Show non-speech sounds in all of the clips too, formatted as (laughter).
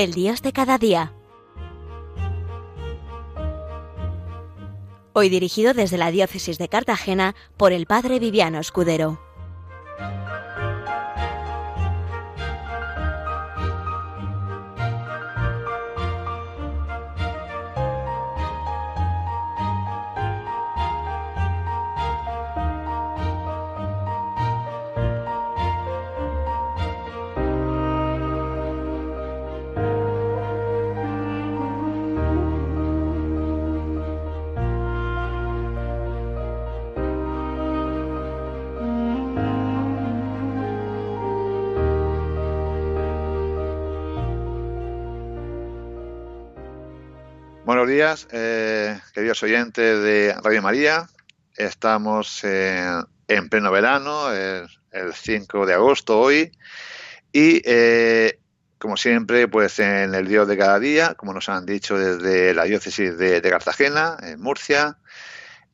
El Dios de cada día. Hoy dirigido desde la Diócesis de Cartagena por el Padre Viviano Escudero. Días, eh, queridos oyentes de Radio María. Estamos en pleno verano, el, 5 de agosto hoy, y eh, como siempre, pues en el Dios de cada día, como nos han dicho desde la diócesis de, Cartagena, en Murcia.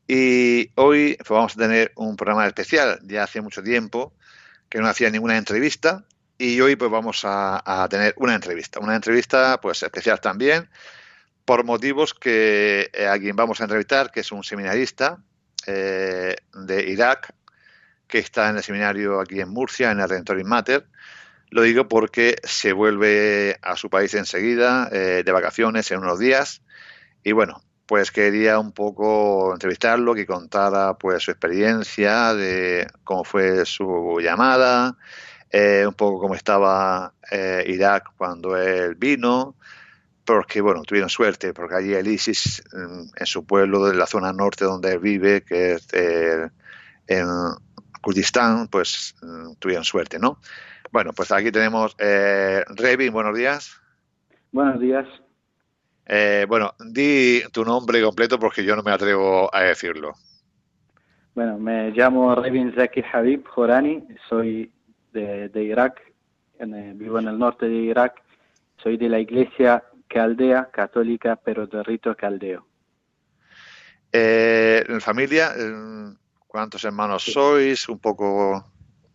Y hoy pues, vamos a tener un programa especial. Ya hace mucho tiempo que no hacía ninguna entrevista y hoy pues vamos a, a tener una entrevista, una entrevista pues especial también por motivos que eh, a quien vamos a entrevistar, que es un seminarista eh, de Irak, que está en el seminario aquí en Murcia, en el Redentoris Mater. Lo digo porque se vuelve a su país enseguida, eh, de vacaciones, en unos días. Y bueno, pues quería un poco entrevistarlo, que contara pues su experiencia, de cómo fue su llamada, un poco cómo estaba Irak cuando él vino, porque bueno, tuvieron suerte, porque allí el ISIS, en, su pueblo, de la zona norte donde él vive, que es eh, en Kurdistán, pues mm, tuvieron suerte, ¿no? Bueno, pues aquí tenemos eh, Revin, buenos días. Buenos días. Eh, bueno, di tu nombre completo porque yo no me atrevo a decirlo. Bueno, me llamo Revin Zaki Habib Jorani, soy de, Irak, vivo en el norte de Irak, soy de la iglesia caldea católica, pero de rito caldeo. Eh, ¿En familia? ¿Cuántos hermanos sois? Un poco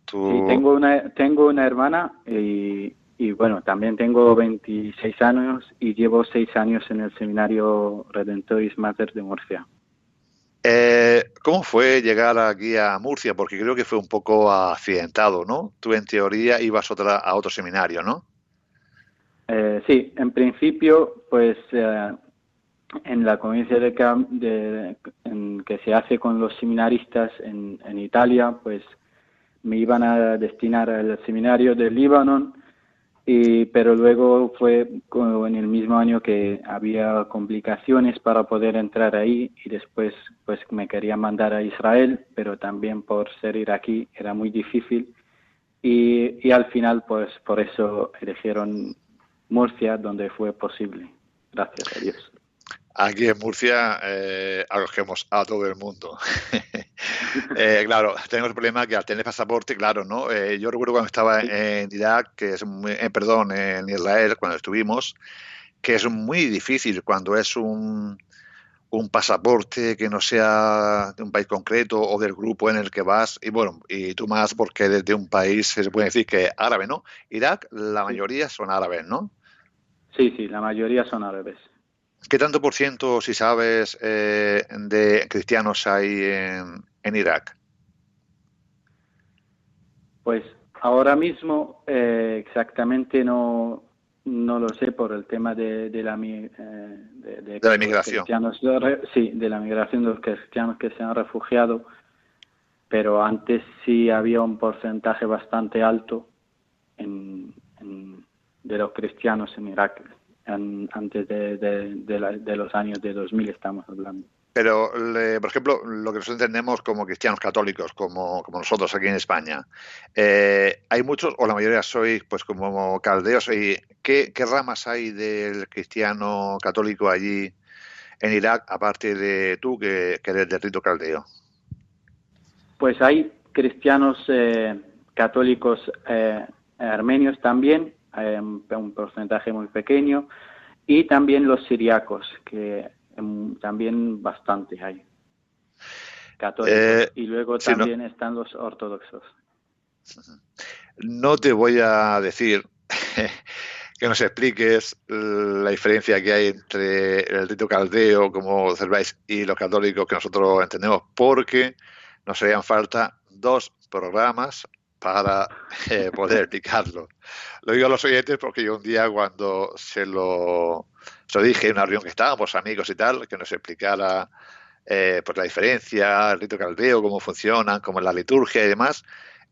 tu... Sí, tengo una, tengo una hermana y, y, bueno, también tengo 26 años y llevo 6 años en el seminario Redentoris Mater de Murcia. Eh, ¿Cómo fue llegar aquí a Murcia? Porque creo que fue un poco accidentado, ¿no? Tú en teoría ibas otra, a otro seminario, ¿no? Eh, sí, en principio, pues eh, en la convivencia de, en, que se hace con los seminaristas en, en, Italia, pues me iban a destinar al seminario de Líbano, y, pero luego fue en el mismo año que había complicaciones para poder entrar ahí y después pues me querían mandar a Israel, pero también por ser iraquí era muy difícil y, y al final pues por eso eligieron Murcia, donde fue posible. Gracias a Dios. Aquí en Murcia eh, acogemos a todo el mundo. (laughs) eh, claro, tenemos el problema que al tener pasaporte, claro, ¿no? Eh, yo recuerdo cuando estaba en Irak, que es muy, eh, perdón, en Israel, cuando estuvimos, que es muy difícil cuando es un, un pasaporte que no sea de un país concreto o del grupo en el que vas, y bueno, y tú más porque desde un país se puede decir que árabe, ¿no? Irak, la mayoría son árabes, ¿no? Sí, sí, la mayoría son árabes. ¿Qué tanto por ciento, si sabes, eh, de cristianos hay en, Irak? Pues ahora mismo eh, exactamente no, no lo sé por el tema de, la, eh, de, la inmigración. Sí, de la migración de los cristianos que se han refugiado, pero antes sí había un porcentaje bastante alto en, de los cristianos en Irak, antes de, de, los años de 2000 estamos hablando. Pero, por ejemplo, lo que nosotros entendemos como cristianos católicos, como, como nosotros aquí en España, eh, ¿hay muchos o la mayoría sois pues como caldeos? Y ¿qué, ¿Qué ramas hay del cristiano católico allí en Irak, aparte de tú, que, que eres del rito caldeo? Pues hay cristianos eh, católicos eh, armenios también, un porcentaje muy pequeño, y también los siriacos, que em, también bastantes hay. Católicos. Eh, y luego también están los ortodoxos. No te voy a decir (laughs) que nos expliques la diferencia que hay entre el rito caldeo, como observáis, y los católicos que nosotros entendemos, porque nos harían falta dos programas para eh, (laughs) poder explicarlo. Lo digo a los oyentes porque yo un día cuando se lo, se dije en una reunión que estábamos, amigos y tal, que nos explicara eh, pues la diferencia, el rito caldeo, cómo funcionan, cómo es la liturgia y demás,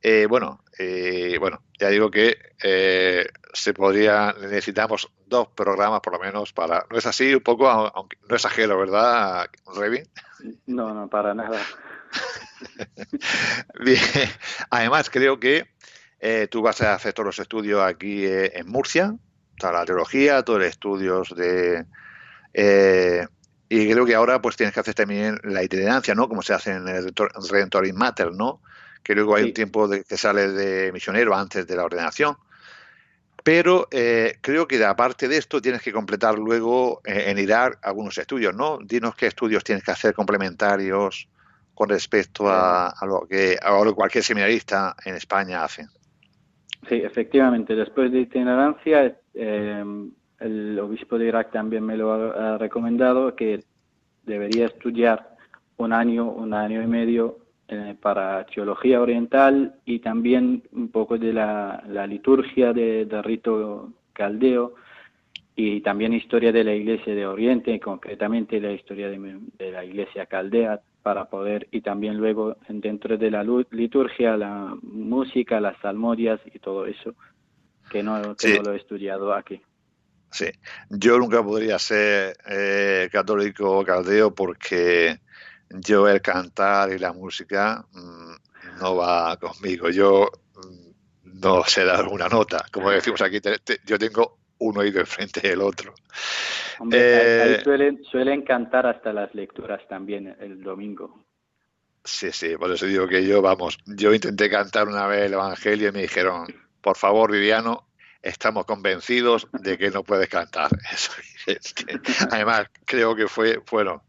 eh, bueno, eh, bueno, ya digo que eh, se podría, necesitamos dos programas por lo menos para, no es así un poco, aunque no exagero, ¿verdad, Revin? No, no, para nada. (laughs) (laughs) Bien, además creo que tú vas a hacer todos los estudios aquí en Murcia, toda la teología, todos los estudios de... y creo que ahora pues tienes que hacer también la itinerancia, ¿no? Como se hace en el Redentoris Mater, ¿no? que luego hay un tiempo de, que sale de misionero antes de la ordenación. Pero eh, creo que aparte de esto tienes que completar luego eh, en Irak algunos estudios, ¿no? Dinos qué estudios tienes que hacer complementarios con respecto a, lo que ahora cualquier seminarista en España hace. Sí, efectivamente. Después de itinerancia, eh, el obispo de Irak también me lo ha recomendado que debería estudiar un año, un año y medio eh, para teología oriental y también un poco de la, liturgia de, del rito caldeo y también historia de la iglesia de Oriente, concretamente la historia de, la iglesia caldea, para poder, y también luego dentro de la liturgia, la música, las salmodias y todo eso, que no, lo he estudiado aquí. Sí, yo nunca podría ser eh, católico caldeo porque yo el cantar y la música mm, no va conmigo. Yo mm, no sé dar una nota. Como decimos aquí, yo tengo un oído enfrente del otro. Eh, suelen, suelen cantar hasta las lecturas también el domingo. Sí, sí, por eso digo que yo, vamos, yo intenté cantar una vez el Evangelio y me dijeron, por favor, Viviano, estamos convencidos de que no puedes cantar. (laughs) Eso, además, creo que fue, bueno,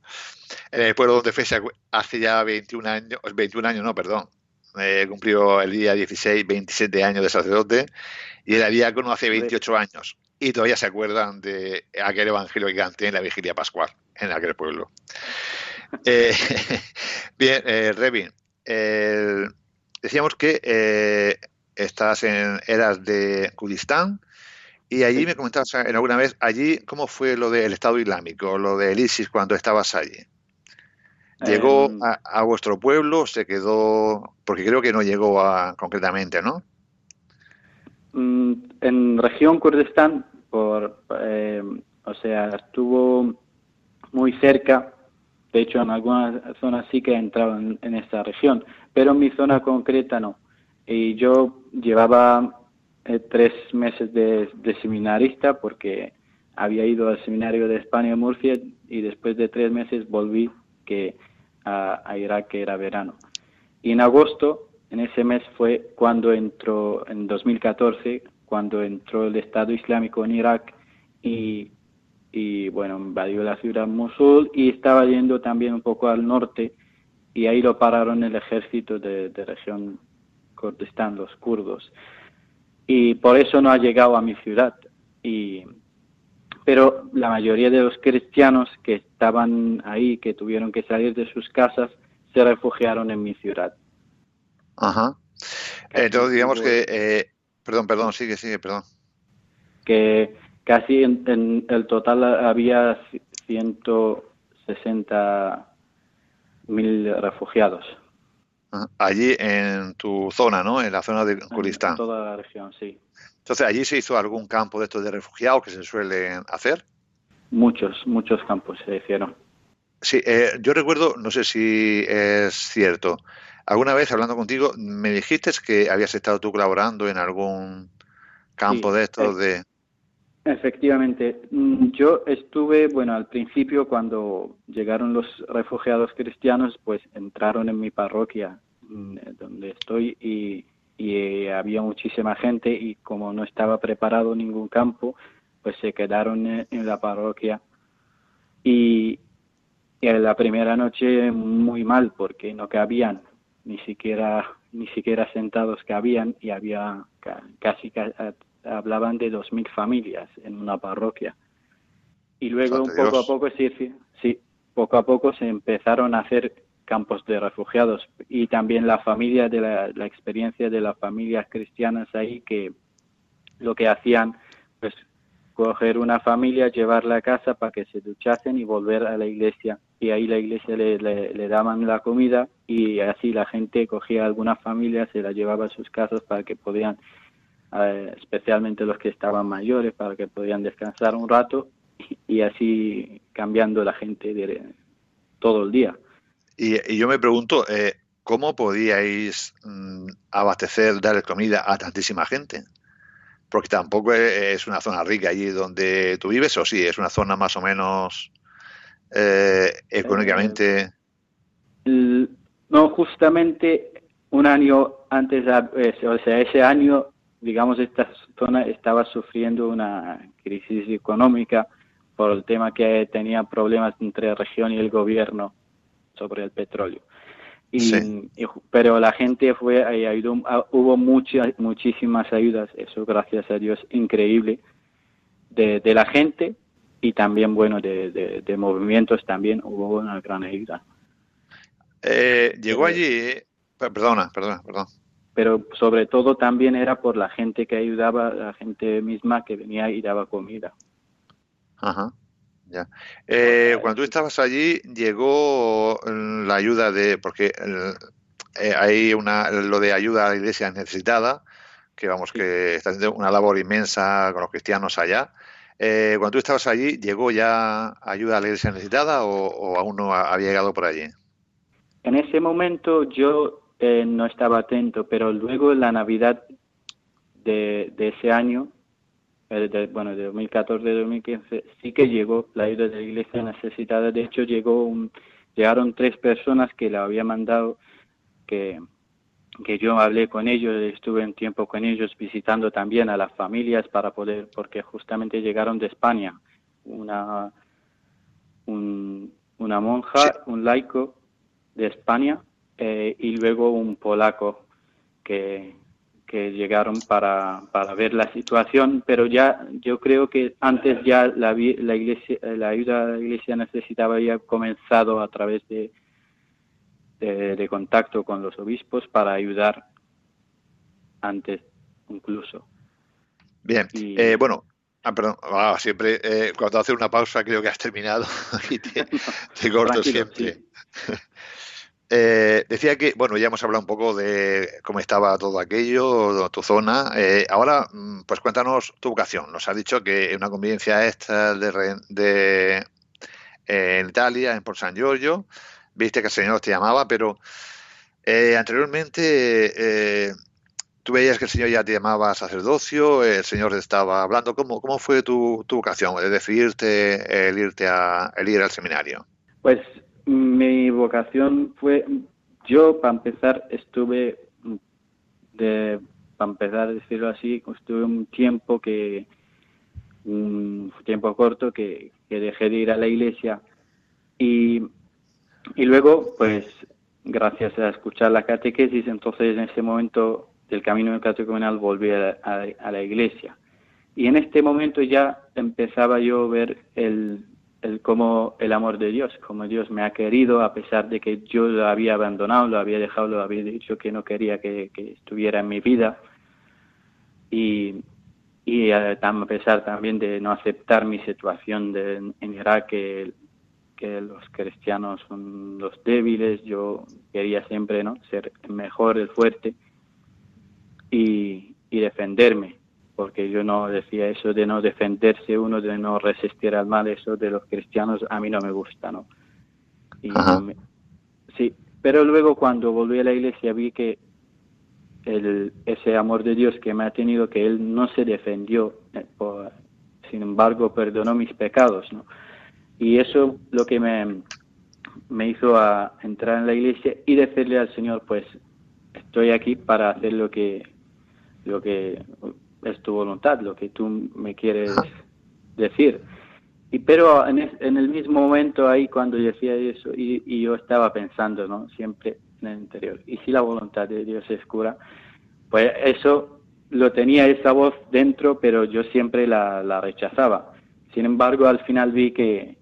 en el pueblo donde fue hace ya 21 años, 21 años, no, perdón, eh, cumplió el día 16, 27 años de sacerdote y era diácono hace 28 años. Y todavía se acuerdan de aquel evangelio que canté en la vigilia pascual, en aquel pueblo. Eh, (laughs) bien, eh, Revin, eh, decíamos que estás en, eras de Kurdistán y allí me comentabas en alguna vez, allí, ¿cómo fue lo del Estado Islámico, lo del ISIS cuando estabas allí? ¿Llegó em, a, vuestro pueblo? ¿Se quedó? Porque creo que no llegó a, concretamente, ¿no? Mm, en región Kurdistán, por, em, o sea, estuvo muy cerca. De hecho, en algunas zonas sí que entrado en, en esta región, pero en mi zona concreta no. Y yo llevaba eh, tres meses de, seminarista porque había ido al seminario de España Murcia y después de tres meses volví que a, Irak, que era verano. Y en agosto, en ese mes fue cuando entró, en 2014, cuando entró el Estado Islámico en Irak y, bueno, invadió la ciudad Mosul y estaba yendo también un poco al norte y ahí lo pararon el ejército de, de región Kurdistán, los kurdos. Y por eso no ha llegado a mi ciudad. Y pero la mayoría de los cristianos que estaban ahí, que tuvieron que salir de sus casas, se refugiaron en mi ciudad. Ajá. Entonces, digamos que, eh, perdón, perdón, sigue, sigue, perdón. Que casi en, el total había 160 mil refugiados. Allí en tu zona, ¿no? En la zona de Kurdistán. En toda la región, sí. Entonces, ¿allí se hizo algún campo de estos de refugiados que se suelen hacer? Muchos, muchos campos se hicieron. Sí, eh, yo recuerdo, no sé si es cierto, alguna vez hablando contigo me dijiste que habías estado tú colaborando en algún campo de estos de... Efectivamente, mm, yo estuve, bueno, al principio cuando llegaron los refugiados cristianos, pues entraron en mi parroquia mm, donde estoy y y eh, había muchísima gente y como no estaba preparado ningún campo, pues se quedaron en, la parroquia. Y, en la primera noche muy mal porque no cabían ni siquiera ni siquiera sentados cabían y había casi hablaban de 2.000 familias en una parroquia. Y luego, poco a poco, sí, sí, poco a poco se empezaron a hacer campos de refugiados y también la familia de la, la experiencia de las familias cristianas ahí que lo que hacían pues coger una familia, llevarla a casa para que se duchasen y volver a la iglesia. Y ahí la iglesia le, le, daban la comida y así la gente cogía algunas familias, se la llevaba a sus casas para que podían, eh, especialmente los que estaban mayores, para que podían descansar un rato y, así cambiando la gente de, todo el día. Y, yo me pregunto, eh, ¿cómo podíais mm, abastecer, darle comida a tantísima gente? Porque tampoco es una zona rica allí donde tú vives, o sí, es una zona más o menos eh, económicamente. no, justamente un año antes, o sea, ese año, digamos, esta zona estaba sufriendo una crisis económica por el tema que tenía problemas entre la región y el gobierno sobre el petróleo. Y, pero la gente fue ayudó, ah, hubo muchas muchísimas ayudas eso gracias a Dios increíble de, de la gente y también bueno de, de, movimientos también hubo una gran ayuda. Eh, llegó allí perdona perdona perdón. Pero sobre todo también era por la gente que ayudaba la gente misma que venía y daba comida. Ajá ya. Eh, cuando tú estabas allí, llegó la ayuda de, porque eh, hay una, lo de ayuda a la iglesia necesitada, que vamos, que está haciendo una labor inmensa con los cristianos allá. Eh, cuando tú estabas allí, ¿llegó ya ayuda a la iglesia necesitada o, aún no había llegado por allí? En ese momento yo no estaba atento, pero luego en la Navidad de, de ese año de, bueno, de 2014-2015, sí que llegó la ayuda de la iglesia necesitada. De hecho, llegó un, llegaron tres personas que la había mandado, que, que yo hablé con ellos, estuve un tiempo con ellos visitando también a las familias para poder, porque justamente llegaron de España, una, un, una monja, un laico de España eh, y luego un polaco que, que llegaron para, para ver la situación, pero ya yo creo que antes ya la, la, iglesia, la ayuda de la iglesia necesitaba ya comenzado a través de, de, contacto con los obispos para ayudar antes incluso. Bien, eh, bueno, Ah, perdón, ah, siempre eh, cuando hace una pausa creo que has terminado (laughs) y te, (laughs) corto siempre. (laughs) Eh, decía que, bueno, ya hemos hablado un poco de cómo estaba todo aquello, tu zona. Eh, ahora, mm, pues cuéntanos tu vocación. Nos has dicho que una convivencia esta de, de en Italia, en Por San Giorgio, viste que el Señor te llamaba, pero eh, anteriormente tú veías que el Señor ya te llamaba sacerdocio, el Señor te estaba hablando. ¿Cómo, cómo fue tu, tu vocación, de decidirte el irte a, el ir al seminario? Pues mi vocación fue, yo para empezar estuve, de, para empezar a decirlo así, estuve un tiempo que, un tiempo corto que, que dejé de ir a la iglesia. Y, y luego pues gracias a escuchar la catequesis entonces en ese momento del camino catecumenal volví a, a la iglesia. Y en este momento ya empezaba yo a ver el, el como el amor de Dios, como Dios me ha querido a pesar de que yo lo había abandonado, lo había dejado, lo había dicho que no quería que, estuviera en mi vida. Y, y a, pesar también de no aceptar mi situación de, en Irak que, que los cristianos son los débiles, yo quería siempre no ser mejor, el fuerte y, y defenderme porque yo no decía eso de no defenderse uno, de no resistir al mal, eso de los cristianos a mí no me gusta, ¿no? Y sí, pero luego cuando volví a la iglesia vi que el, ese amor de Dios que me ha tenido, que Él no se defendió, eh, sin embargo perdonó mis pecados, ¿no? Y eso lo que me, me hizo a entrar en la iglesia y decirle al Señor, pues estoy aquí para hacer lo que lo que es tu voluntad, lo que tú me quieres decir. Y pero en, en, el mismo momento ahí cuando decía eso y, y, yo estaba pensando, ¿no? Siempre en el interior. Y si la voluntad de Dios es cura, pues eso lo tenía esa voz dentro, pero yo siempre la, rechazaba. Sin embargo, al final vi que,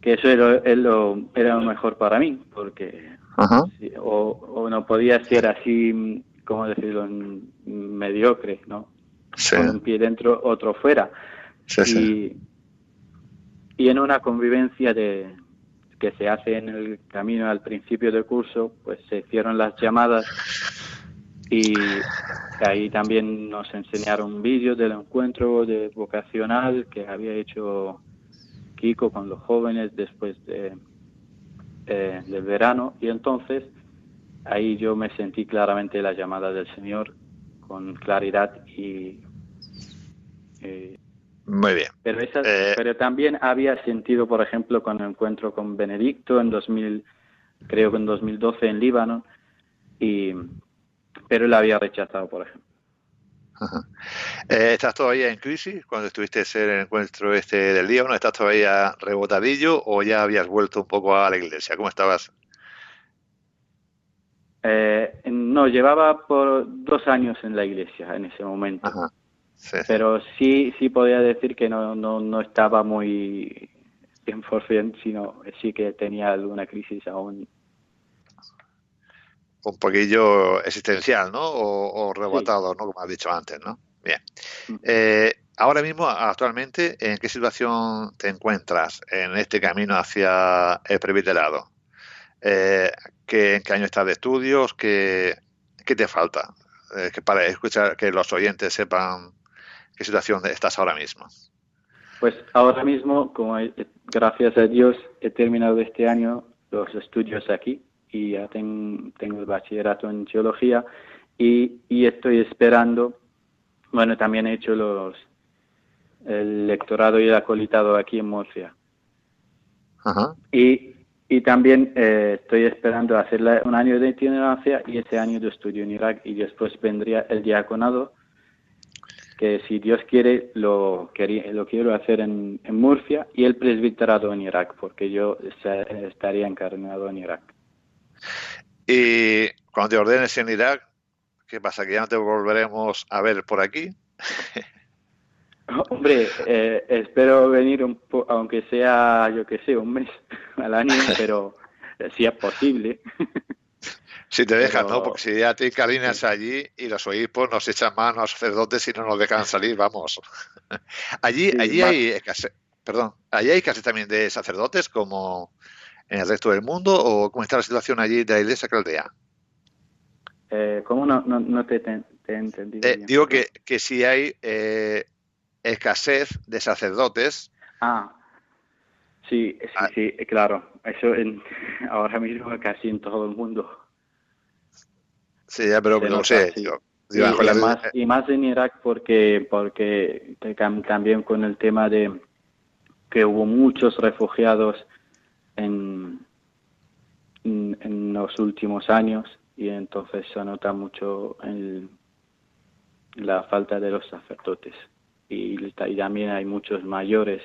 que eso era, lo, era lo mejor para mí, porque o, no podía ser así, como decirlo, mediocre, ¿no? Con un pie dentro, otro fuera. y, y en una convivencia de, que se hace en el camino al principio del curso, pues se hicieron las llamadas y ahí también nos enseñaron vídeos del encuentro de vocacional que había hecho Kiko con los jóvenes después de, eh, del verano y entonces ahí yo me sentí claramente la llamada del Señor con claridad y eh, muy bien. Pero, eh, pero también había sentido, por ejemplo, con el encuentro con Benedicto en 2000, creo que en 2012 en Líbano, y, pero él había rechazado, por ejemplo. Eh, ¿Estás todavía en crisis cuando estuviste en el encuentro este del Líbano? ¿Estás todavía rebotadillo o ya habías vuelto un poco a la iglesia? ¿Cómo estabas? Eh, no, llevaba por dos años en la iglesia en ese momento. Ajá. Pero sí, sí podía decir que no, no, no estaba muy 100%, sino sí que tenía alguna crisis aún. Un poquillo existencial, ¿no? O, rebotado, ¿no? Como has dicho antes, ¿no? Bien. Eh, ahora mismo, actualmente, ¿en qué situación te encuentras en este camino hacia el presbiterado? Eh, ¿qué, ¿En qué año estás de estudios? ¿Qué, qué te falta? Eh, que para escuchar que los oyentes sepan qué situación estás ahora mismo? Pues ahora mismo, como gracias a Dios, he terminado este año los estudios aquí y ya tengo el bachillerato en geología y, estoy esperando, bueno, también he hecho los el lectorado y el acolitado aquí en Murcia. Y, y también eh, estoy esperando hacer un año de itinerancia y ese año de estudio en Irak y después vendría el diaconado que si Dios quiere lo, lo quiero hacer en, Murcia y el presbiterado en Irak, porque yo estaría encarnado en Irak. Y cuando te ordenes en Irak, ¿qué pasa? ¿Que ya no te volveremos a ver por aquí? (laughs) (laughs) Hombre, eh, espero venir un poco, aunque sea, yo que sé, un mes (laughs) al año, pero (laughs) si es posible. Si te dejan, ¿no? Porque si ya te encarinas allí y los obispos nos echan mano a sacerdotes y no nos dejan salir, vamos. allí allí hay escasez, perdón, allí hay escasez también de sacerdotes como en el resto del mundo o cómo está la situación allí de la iglesia caldea. Eh, ¿Cómo no, no, te, he entendido? Eh, digo que, que si hay eh, escasez de sacerdotes. Ah, sí, sí, ah. sí, claro. Eso en, ahora mismo casi en todo el mundo. Sí, pero no sé. y, más, en Irak porque, porque también con el tema de que hubo muchos refugiados en, en, los últimos años y entonces se nota mucho el, la falta de los sacerdotes y, y también hay muchos mayores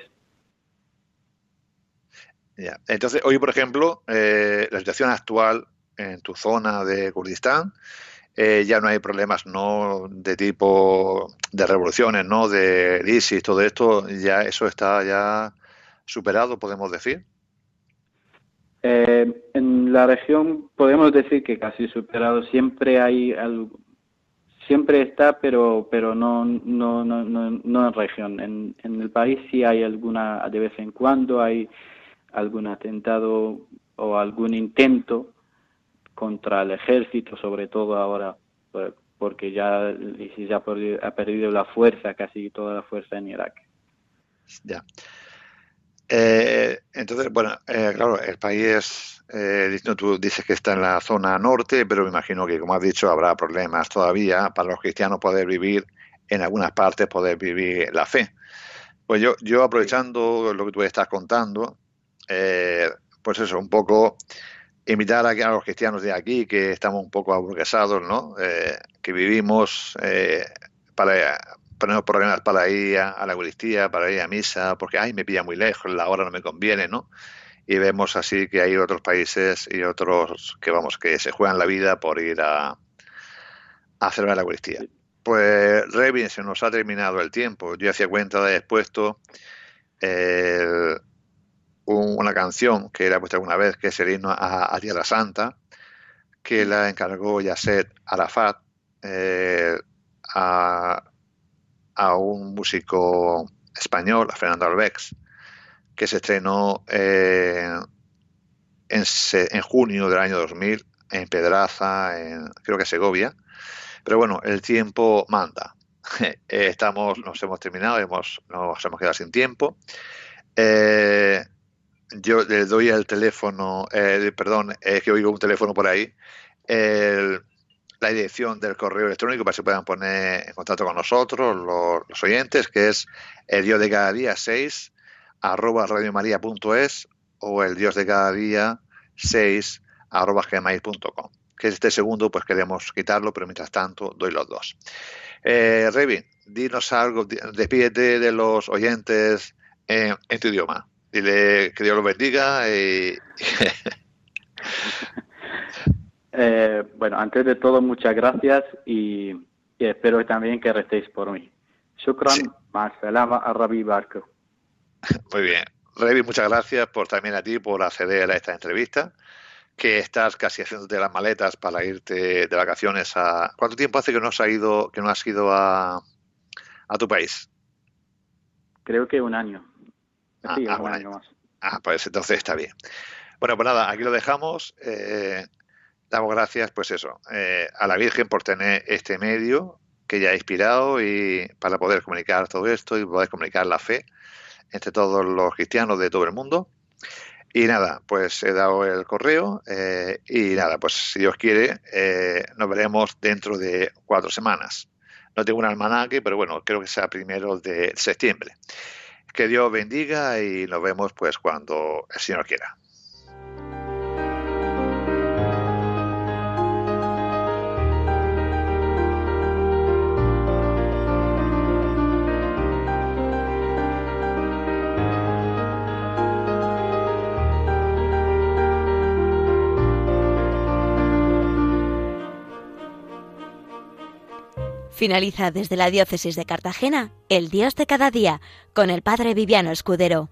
ya. Entonces, hoy, por ejemplo, eh, la situación actual en tu zona de Kurdistán, eh, ya no hay problemas no de tipo de revoluciones, no de ISIS, todo esto, ya eso está ya superado, podemos decir. Eh, en la región podemos decir que casi superado. Siempre hay algo, siempre está, pero pero no no no no, en región. En, en el país sí hay alguna de vez en cuando hay algún atentado o algún intento contra el ejército, sobre todo ahora, porque ya ISIS ha perdido, la fuerza, casi toda la fuerza en Irak. Ya. Eh, entonces, bueno, eh, claro, el país, eh, tú dices que está en la zona norte, pero me imagino que, como has dicho, habrá problemas todavía para los cristianos poder vivir en algunas partes, poder vivir la fe. Pues yo, yo aprovechando lo que tú estás contando, eh, pues eso, un poco invitar a, a, los cristianos de aquí, que estamos un poco aburguesados, ¿no? Eh, que vivimos eh, para ponemos problemas para ir a, la Eucaristía, para ir a misa, porque ay me pilla muy lejos, la hora no me conviene, ¿no? Y vemos así que hay otros países y otros que vamos que se juegan la vida por ir a, a celebrar la Eucaristía. pues Revin se nos ha terminado el tiempo. Yo hacía cuenta de haber puesto una canción que era puesta alguna vez, que es el himno a, Tierra Santa, que la encargó Yasset Arafat eh, a, un músico español, a Fernando Albex, que se estrenó eh, en, en, junio del año 2000 en Pedraza, en, creo que Segovia. Pero bueno, el tiempo manda. (laughs) Estamos, nos hemos terminado, hemos, nos hemos quedado sin tiempo. Eh, yo le doy el teléfono, eh, perdón, es que oigo un teléfono por ahí, la dirección del correo electrónico para que puedan poner en contacto con nosotros, los, oyentes, que es el dios de cada día 6 arroba radiomaria.es o el dios de cada día 6 arroba gmail.com. Que este segundo, pues queremos quitarlo, pero mientras tanto doy los dos. Eh, Revin, dinos algo, despídete de los oyentes en, tu idioma. Dile que Dios los bendiga y... (laughs) (laughs) Eh, bueno, antes de todo, muchas gracias y, espero también que restéis por mí. Shukran, Barco. (laughs) Muy bien. Revi, muchas gracias por también a ti por acceder a esta entrevista, que estás casi haciéndote las maletas para irte de vacaciones a... ¿Cuánto tiempo hace que no has ido, que no has ido a, a tu país? Creo que un año. Ah, sí, ah, un año más. Ah, pues entonces está bien. Bueno, pues nada, aquí lo dejamos. Eh, damos gracias, pues eso, eh, a la Virgen por tener este medio que ya ha inspirado y para poder comunicar todo esto y poder comunicar la fe entre todos los cristianos de todo el mundo. Y nada, pues he dado el correo eh, y nada, pues si Dios quiere, eh, nos veremos dentro de cuatro semanas. No tengo un almanaque, pero bueno, creo que sea primero de septiembre. Que Dios bendiga y nos vemos pues cuando el Señor quiera. Finaliza desde la diócesis de Cartagena, El Dios de cada día, con el Padre Viviano Escudero.